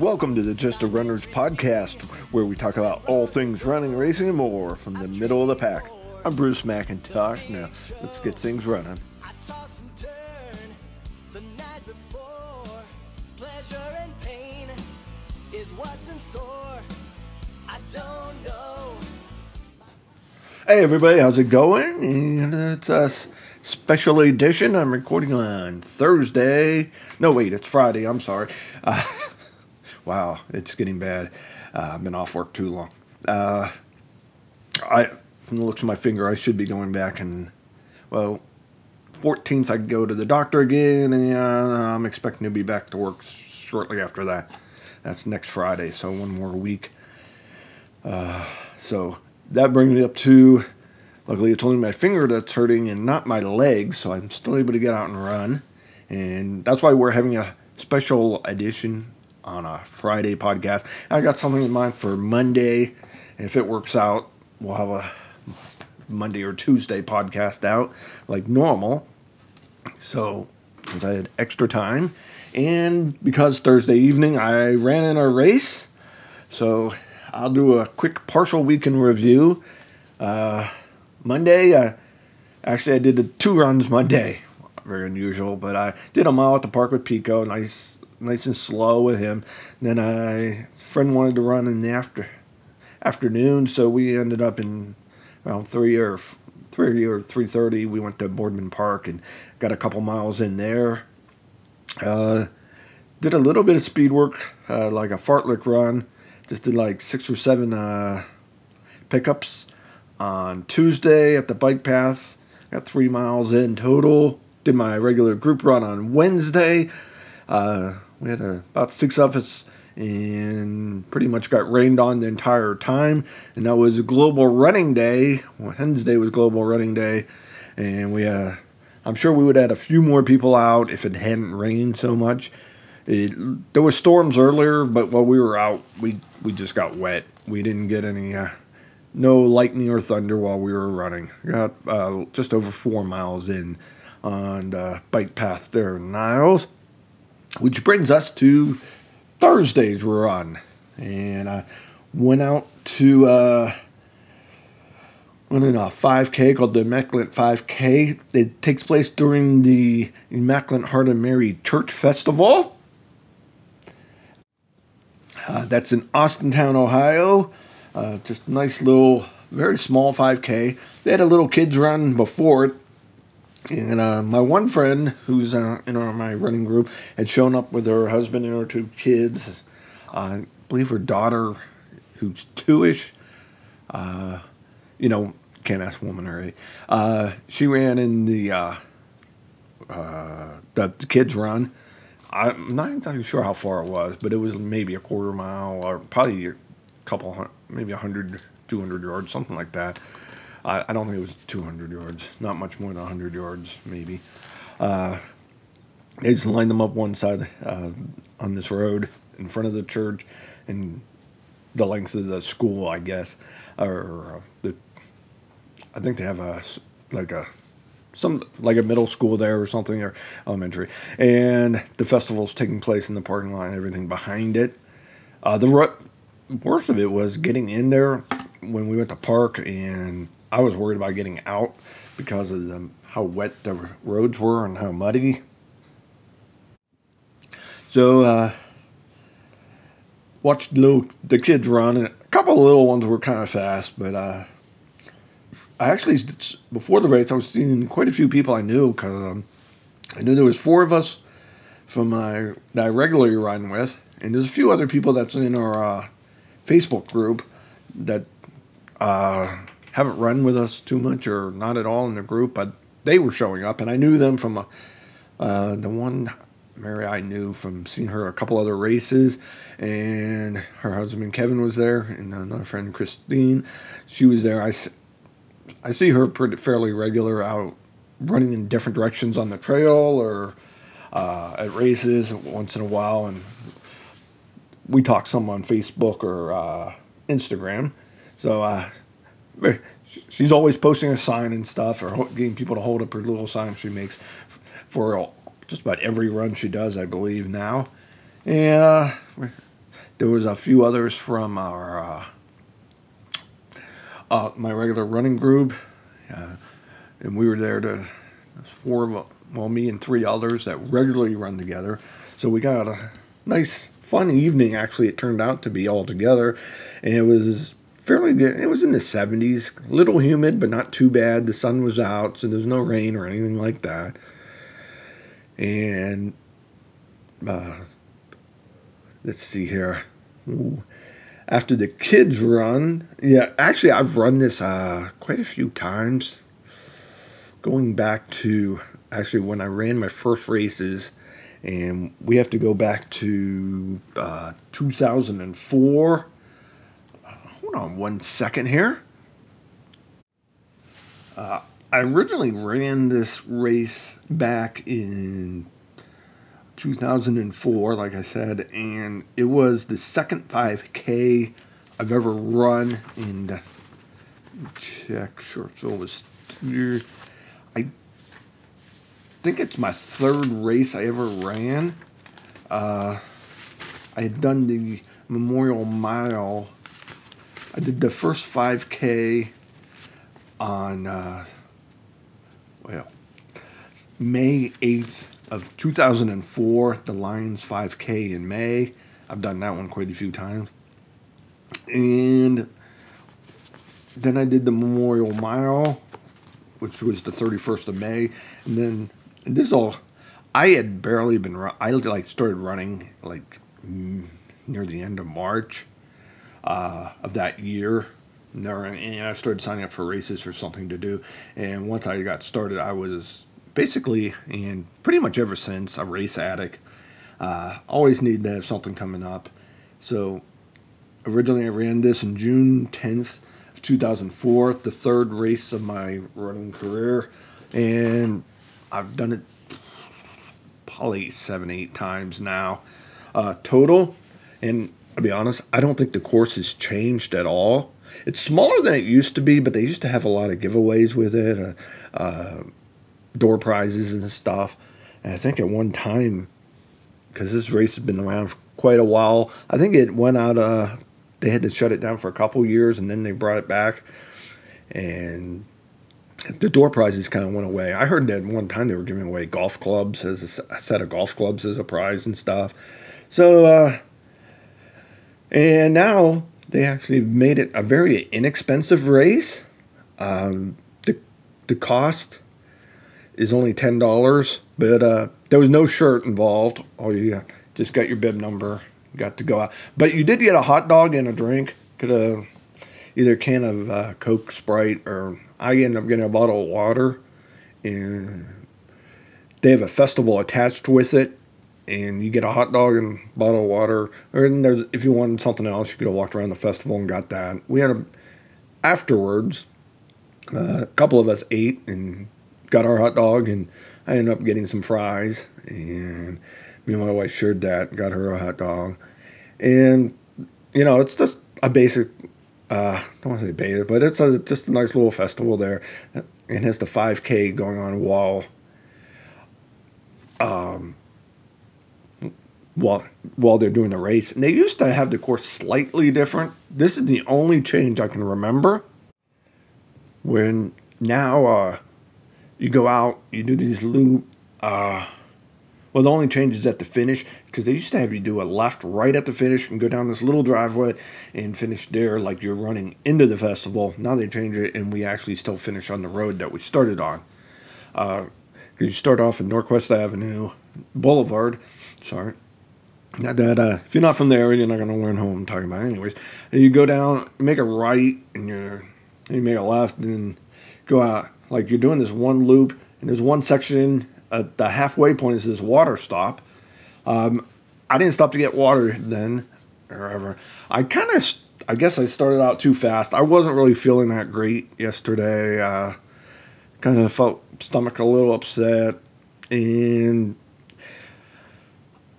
Welcome to the Just a Runners podcast, where we talk about all things running, racing, and more from the middle of the pack. I'm Bruce McIntosh. Now, let's get things running. I toss and turn the night before. Pleasure and pain is what's in store. I don't know. Hey, everybody, how's it going? And it's a special edition. I'm recording on Thursday. No, wait, it's Friday. I'm sorry. Uh, wow, it's getting bad. Uh, I've been off work too long. Uh, I, from the looks of my finger, I should be going back and, well, 14th I go to the doctor again, and uh, I'm expecting to be back to work shortly after that. That's next Friday, so one more week. Uh, so that brings me up to, luckily it's only my finger that's hurting and not my leg, so I'm still able to get out and run. And that's why we're having a special edition on a Friday podcast. I got something in mind for Monday. If it works out, we'll have a Monday or Tuesday podcast out like normal. So, since I had extra time, and because Thursday evening I ran in a race, so I'll do a quick partial weekend review. Uh, Monday, uh, actually, I did two runs Monday. Very unusual, but I did a mile at the park with Pico, nice, nice and slow with him. then I friend wanted to run in the after afternoon, so we ended up in around three or three or three thirty. We went to Boardman Park and got a couple miles in there. Uh, did a little bit of speed work, uh, like a fartlek run. Just did like six or seven uh, pickups on Tuesday at the bike path. Got three miles in total. Did my regular group run on Wednesday. Uh, we had a, about six of us and pretty much got rained on the entire time. And that was Global Running Day. Wednesday was Global Running Day. And we, uh, I'm sure we would have had a few more people out if it hadn't rained so much. It, there were storms earlier, but while we were out, we we just got wet. We didn't get any, uh, no lightning or thunder while we were running. Got uh, just over four miles in on the bike path there in Niles, which brings us to Thursday's run, and I went out to uh, went in a 5K called the Immaculate 5K. It takes place during the Immaculate Heart of Mary Church Festival. Uh, that's in Austintown, Ohio. Uh, just a nice little, very small 5K. They had a little kids run before it. And uh, my one friend, who's uh, in our, my running group, had shown up with her husband and her two kids. I believe her daughter, who's two-ish, uh, you know, can't ask woman her age. Uh, she ran in the uh, the, the kids run. I'm not exactly sure how far it was, but it was maybe a quarter mile or probably a couple, hun- maybe 100, 200 yards, something like that. I, don't think it was 200 yards, not much more than 100 yards, maybe. Uh, they just lined them up one side uh, on this road in front of the church and the length of the school, I guess, or uh, the. I think they have a like a some like a middle school there or something or elementary, and the festival's taking place in the parking lot and everything behind it. Uh, the worst of it was getting in there when we went to park, and I was worried about getting out because of the, how wet the roads were and how muddy. So uh, watched the little the kids run, and a couple of little ones were kind of fast, but uh, I actually before the race I was seeing quite a few people I knew because um, I knew there was four of us from my that I regularly run with, and there's a few other people that's in our uh, Facebook group that uh, haven't run with us too much or not at all in the group, but they were showing up, and I knew them from uh, uh, the one Mary I knew from seeing her a couple other races, and her husband Kevin was there, and another friend Christine, she was there. I see her pretty fairly regular out running in different directions on the trail or uh, at races once in a while, and we talk some on Facebook or uh, Instagram. So uh, she's always posting a sign and stuff, or getting people to hold up her little sign she makes for just about every run she does, I believe now. And uh, there was a few others from our uh, uh, my regular running group, uh, and we were there to four of well me and three others that regularly run together. So we got a nice fun evening. Actually, it turned out to be all together, and it was fairly good. It was in the 70s, a little humid, but not too bad. The sun was out, so there's no rain or anything like that. And uh, let's see here. Ooh. After the kids run, yeah, actually, I've run this uh, quite a few times. Going back to actually when I ran my first races, and we have to go back to uh, 2004 hold on one second here. Uh, I originally ran this race back in 2004, like I said, and it was the second 5K I've ever run. And uh, check, it was. I think it's my third race I ever ran. Uh, I had done the Memorial Mile I did the first 5K on, uh, well, May 8th of 2004, the Lions 5K in May. I've done that one quite a few times. And then I did the Memorial Mile, which was the 31st of May. And then and this all, I had barely been, I like started running like near the end of March uh, of that year. And I started signing up for races for something to do. And once I got started, I was basically, and pretty much ever since, a race addict. Uh, always need to have something coming up. So originally I ran this in June 10th, 2004, the third race of my running career. And I've done it probably seven, eight times now uh, total. And I'll be honest, I don't think the course has changed at all. It's smaller than it used to be, but they used to have a lot of giveaways with it, uh, uh, door prizes and stuff. And I think at one time, because this race has been around for quite a while, I think it went out. Uh, they had to shut it down for a couple years, and then they brought it back. And the door prizes kind of went away. I heard that one time they were giving away golf clubs as a, a set of golf clubs as a prize and stuff. So uh, and now they actually made it a very inexpensive race. Um, the, the cost is only ten dollars, but uh, there was no shirt involved. Oh, you just got your bib number, got to go out. But you did get a hot dog and a drink. Could have either a can of uh, Coke, Sprite, or I ended up getting a bottle of water. And they have a festival attached with it and you get a hot dog and bottle of water. Or there's if you wanted something else, you could have walked around the festival and got that. We had a afterwards. Uh, a couple of us ate and got our hot dog, and I ended up getting some fries. And me and my wife shared that, got her a hot dog, and you know it's just a basic. Uh, I don't want to say basic, but it's a, just a nice little festival there. It has the 5K going on while um, while while they're doing the race. And they used to have the course slightly different. This is the only change I can remember. When now uh, you go out, you do these loop. Uh, well, the only change is at the finish because they used to have you do a left right at the finish and go down this little driveway and finish there like you're running into the festival. Now they change it and we actually still finish on the road that we started on. Uh, you start off at Northwest Avenue Boulevard, sorry, that uh, if you're not from the area, you're not gonna learn who I'm talking about. Anyways, and you go down, make a right, and you're you make a left, and go out like you're doing this one loop, and there's one section at the halfway point is this water stop. Um, I didn't stop to get water then, or ever. I kind of, I guess I started out too fast. I wasn't really feeling that great yesterday. Uh, kind of felt stomach a little upset, and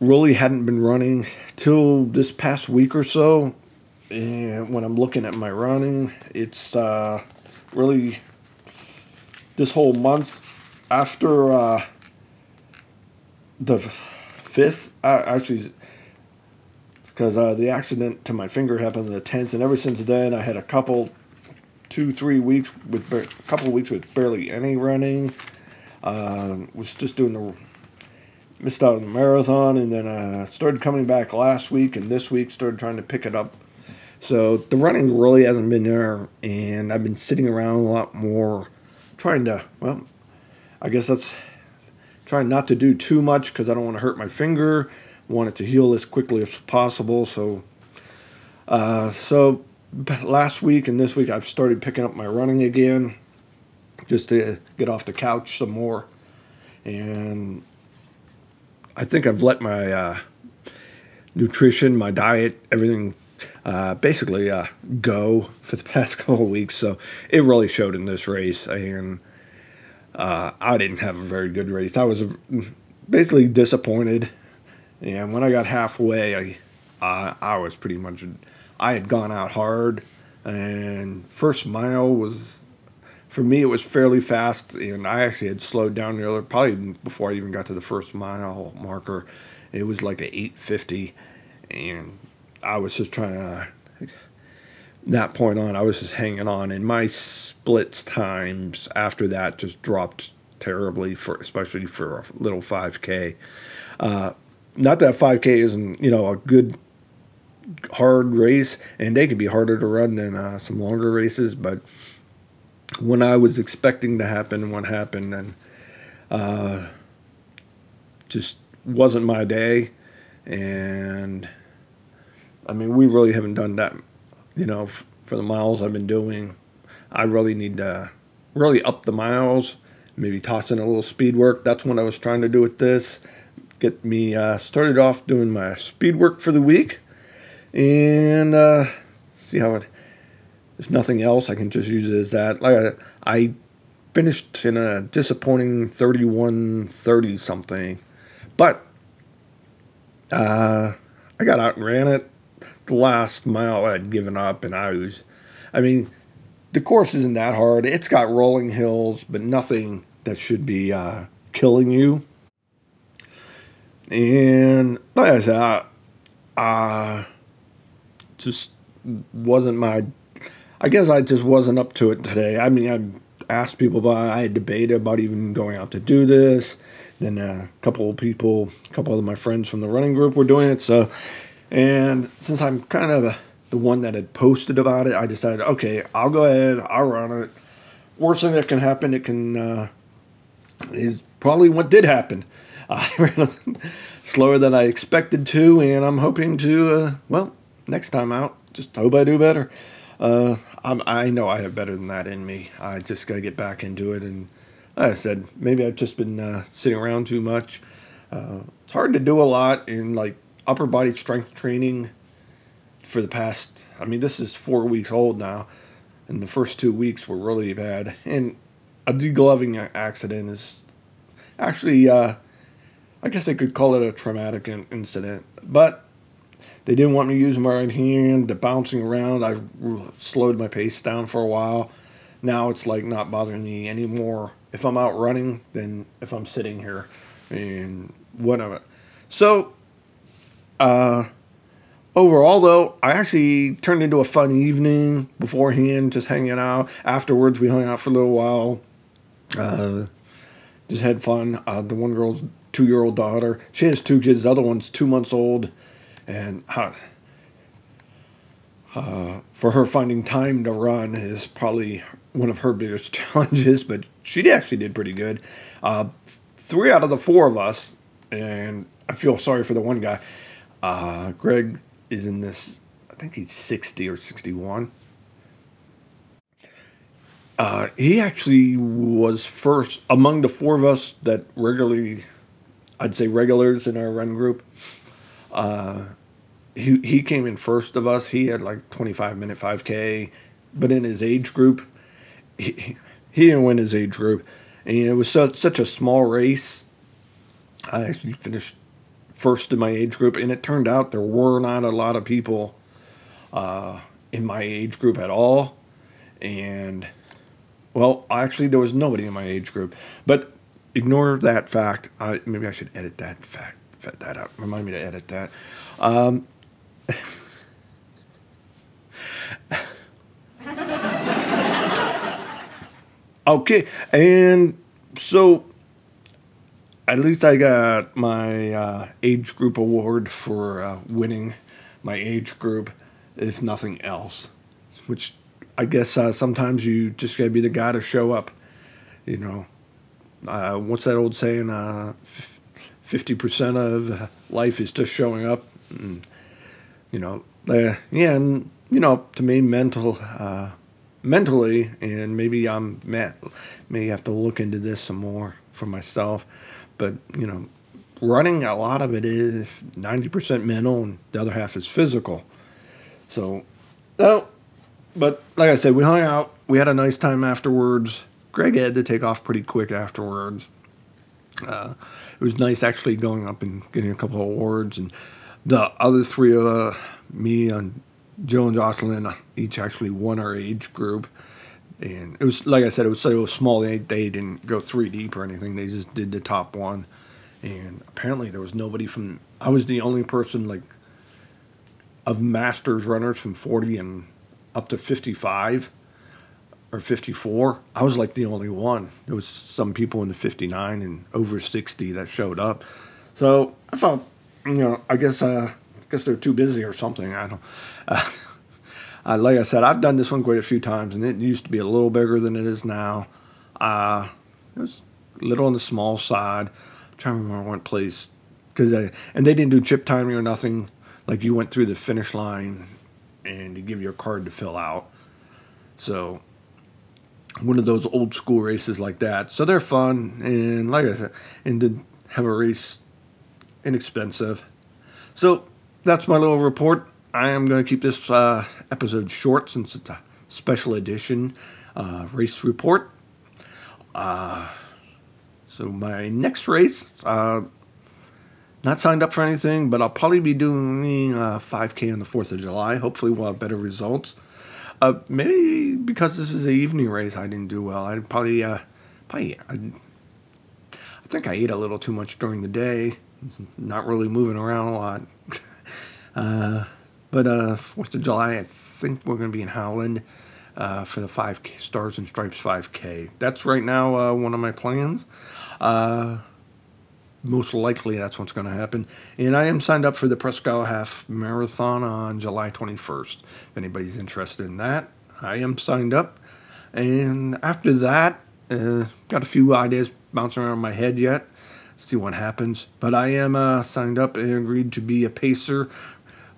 really hadn't been running till this past week or so. And when I'm looking at my running, it's uh, really this whole month after uh, the fifth. Uh, actually, because uh, the accident to my finger happened on the 10th, and ever since then I had a couple, two, three weeks with a couple weeks with barely any running. Uh, was just doing the missed out on the marathon, and then uh, started coming back last week, and this week started trying to pick it up. So the running really hasn't been there, and I've been sitting around a lot more, trying to well, I guess that's trying not to do too much because I don't want to hurt my finger. Want it to heal as quickly as possible. So, uh, so last week and this week I've started picking up my running again, just to get off the couch some more, and I think I've let my uh, nutrition, my diet, everything uh, basically uh, go for the past couple of weeks. So it really showed in this race, and uh, I didn't have a very good race. I was basically disappointed, and when I got halfway, I I was pretty much I had gone out hard, and first mile was for me it was fairly fast, and I actually had slowed down there probably before I even got to the first mile marker. It was like an 850, and I was just trying to. That point on, I was just hanging on, and my splits times after that just dropped terribly for, especially for a little 5K. Uh, not that 5K isn't you know a good hard race, and they can be harder to run than uh, some longer races, but when I was expecting to happen, what happened, and uh, just wasn't my day, and I mean, we really haven't done that, you know, f- for the miles I've been doing. I really need to really up the miles, maybe toss in a little speed work. That's what I was trying to do with this. Get me uh, started off doing my speed work for the week and uh, see how it. If nothing else, I can just use it as that. Like I, I finished in a disappointing 31 30 something, but uh, I got out and ran it the last mile I'd given up, and I was, I mean, the course isn't that hard. It's got rolling hills, but nothing that should be uh, killing you. And like I said, uh, just wasn't my. I guess I just wasn't up to it today. I mean, I asked people about. I had debated about even going out to do this. Then a couple of people, a couple of my friends from the running group were doing it. So and since I'm kind of the one that had posted about it, I decided, okay, I'll go ahead, I'll run it. Worst thing that can happen, it can, uh, is probably what did happen. I ran slower than I expected to, and I'm hoping to, uh, well, next time out, just hope I do better. Uh, i know I have better than that in me. I just got to get back into it. And like I said, maybe I've just been uh, sitting around too much. Uh, it's hard to do a lot in like upper body strength training for the past, I mean, this is four weeks old now, and the first two weeks were really bad. And a degloving accident is actually, uh, I guess they could call it a traumatic in- incident, but they didn't want me use my right hand. The bouncing around, I slowed my pace down for a while. Now it's like not bothering me anymore. If I'm out running, than if I'm sitting here and whatever. So uh, overall, though, I actually turned into a fun evening beforehand, just hanging out. Afterwards, we hung out for a little while. Uh, just had fun. Uh, the one girl's two year old daughter, she has two kids. The other one's two months old. And uh, uh, for her, finding time to run is probably one of her biggest challenges, but she actually did pretty good. Uh, three out of the four of us, and I feel sorry for the one guy uh, Greg is in this, I think he's 60 or 61. Uh, he actually was first among the four of us that regularly, I'd say regulars in our run group. Uh, he, he came in first of us. He had like 25 minute 5K, but in his age group, he, he didn't win his age group. And it was such, such a small race. I actually finished first in my age group, and it turned out there were not a lot of people uh, in my age group at all. And well, actually, there was nobody in my age group. But ignore that fact. I, maybe I should edit that fact, that out. Remind me to edit that. Um, okay, and so at least I got my uh, age group award for uh, winning my age group, if nothing else. Which I guess uh, sometimes you just gotta be the guy to show up. You know, uh, what's that old saying? Uh, fifty percent of life is just showing up. And, you know, uh, yeah, and you know, to me, mental, uh, mentally, and maybe I'm may have to look into this some more for myself. But you know, running a lot of it is ninety percent mental, and the other half is physical. So, well, but like I said, we hung out. We had a nice time afterwards. Greg had to take off pretty quick afterwards. Uh, it was nice actually going up and getting a couple of awards, and the other three of uh, me and Joe and Jocelyn each actually won our age group. And it was like I said, it was so small. They they didn't go three deep or anything. They just did the top one, and apparently there was nobody from. I was the only person like of masters runners from 40 and up to 55 or 54. I was like the only one. There was some people in the 59 and over 60 that showed up. So I felt, you know, I guess, uh, I guess they're too busy or something. I don't. Uh, uh, like I said, I've done this one quite a few times, and it used to be a little bigger than it is now. Uh, it was a little on the small side. I'm trying to remember one place because and they didn't do chip timing or nothing. Like you went through the finish line and they give you a card to fill out. So one of those old school races like that. So they're fun and like I said, and to have a race inexpensive. So that's my little report. I am going to keep this uh, episode short since it's a special edition uh, race report. Uh, so my next race, uh, not signed up for anything, but I'll probably be doing a uh, 5K on the 4th of July. Hopefully, we'll have better results. Uh, maybe because this is an evening race, I didn't do well. I probably, probably, I, I think I ate a little too much during the day. Not really moving around a lot. uh, but uh, 4th of July, I think we're going to be in Howland uh, for the 5 Stars and Stripes 5K. That's right now uh, one of my plans. Uh, most likely that's what's going to happen. And I am signed up for the Prescott Half Marathon on July 21st. If anybody's interested in that, I am signed up. And after that, uh, got a few ideas bouncing around my head yet. See what happens. But I am uh, signed up and agreed to be a pacer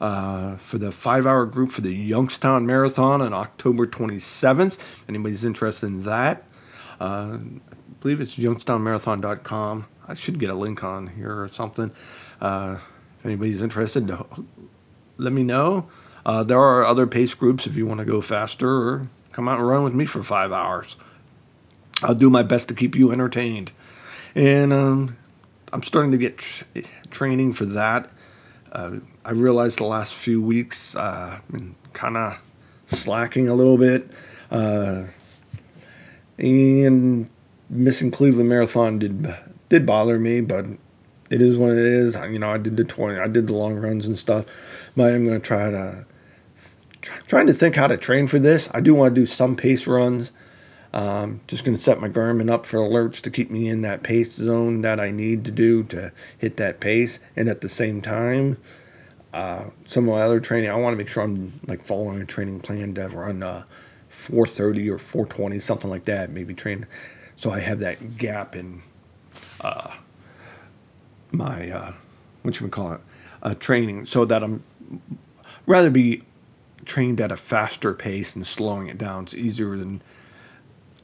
uh, for the five hour group for the Youngstown Marathon on October 27th. Anybody's interested in that, uh, I believe it's youngstownmarathon.com. I should get a link on here or something. Uh, if anybody's interested, let me know. Uh, there are other pace groups if you want to go faster or come out and run with me for five hours. I'll do my best to keep you entertained. And um, I'm starting to get tr- training for that. Uh, I realized the last few weeks uh, I've been kind of slacking a little bit. Uh, and missing Cleveland Marathon did did bother me, but it is what it is. You know, I did the 20, I did the long runs and stuff, but I'm going to try to, trying to think how to train for this. I do want to do some pace runs. Um, just going to set my Garmin up for alerts to keep me in that pace zone that I need to do to hit that pace. And at the same time, uh, some of my other training, I want to make sure I'm like following a training plan to run uh, 430 or 420, something like that. Maybe train so I have that gap in uh, my uh, what you would call it uh, training, so that I'm rather be trained at a faster pace and slowing it down. It's easier than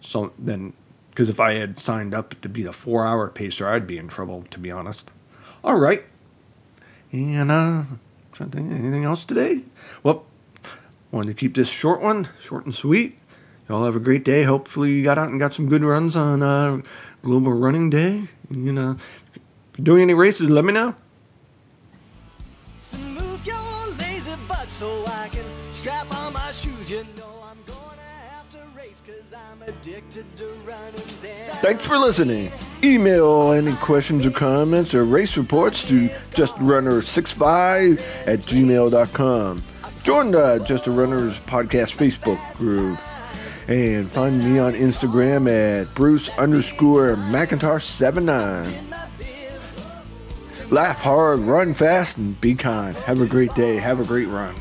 so then, because if I had signed up to be the four hour pacer, I'd be in trouble to be honest. All right, and uh, think anything else today. Well, wanted to keep this short one, short and sweet. Y'all have a great day. Hopefully, you got out and got some good runs on uh, Global Running Day. You know, doing any races, let me know. Thanks for listening. Email any questions or comments or race reports to justrunner65 at gmail.com. Join the Just a Runners podcast Facebook group. And find me on Instagram at Bruce underscore McIntosh79. in my bib. Laugh hard, run fast, and be kind. Have a great day. Have a great run.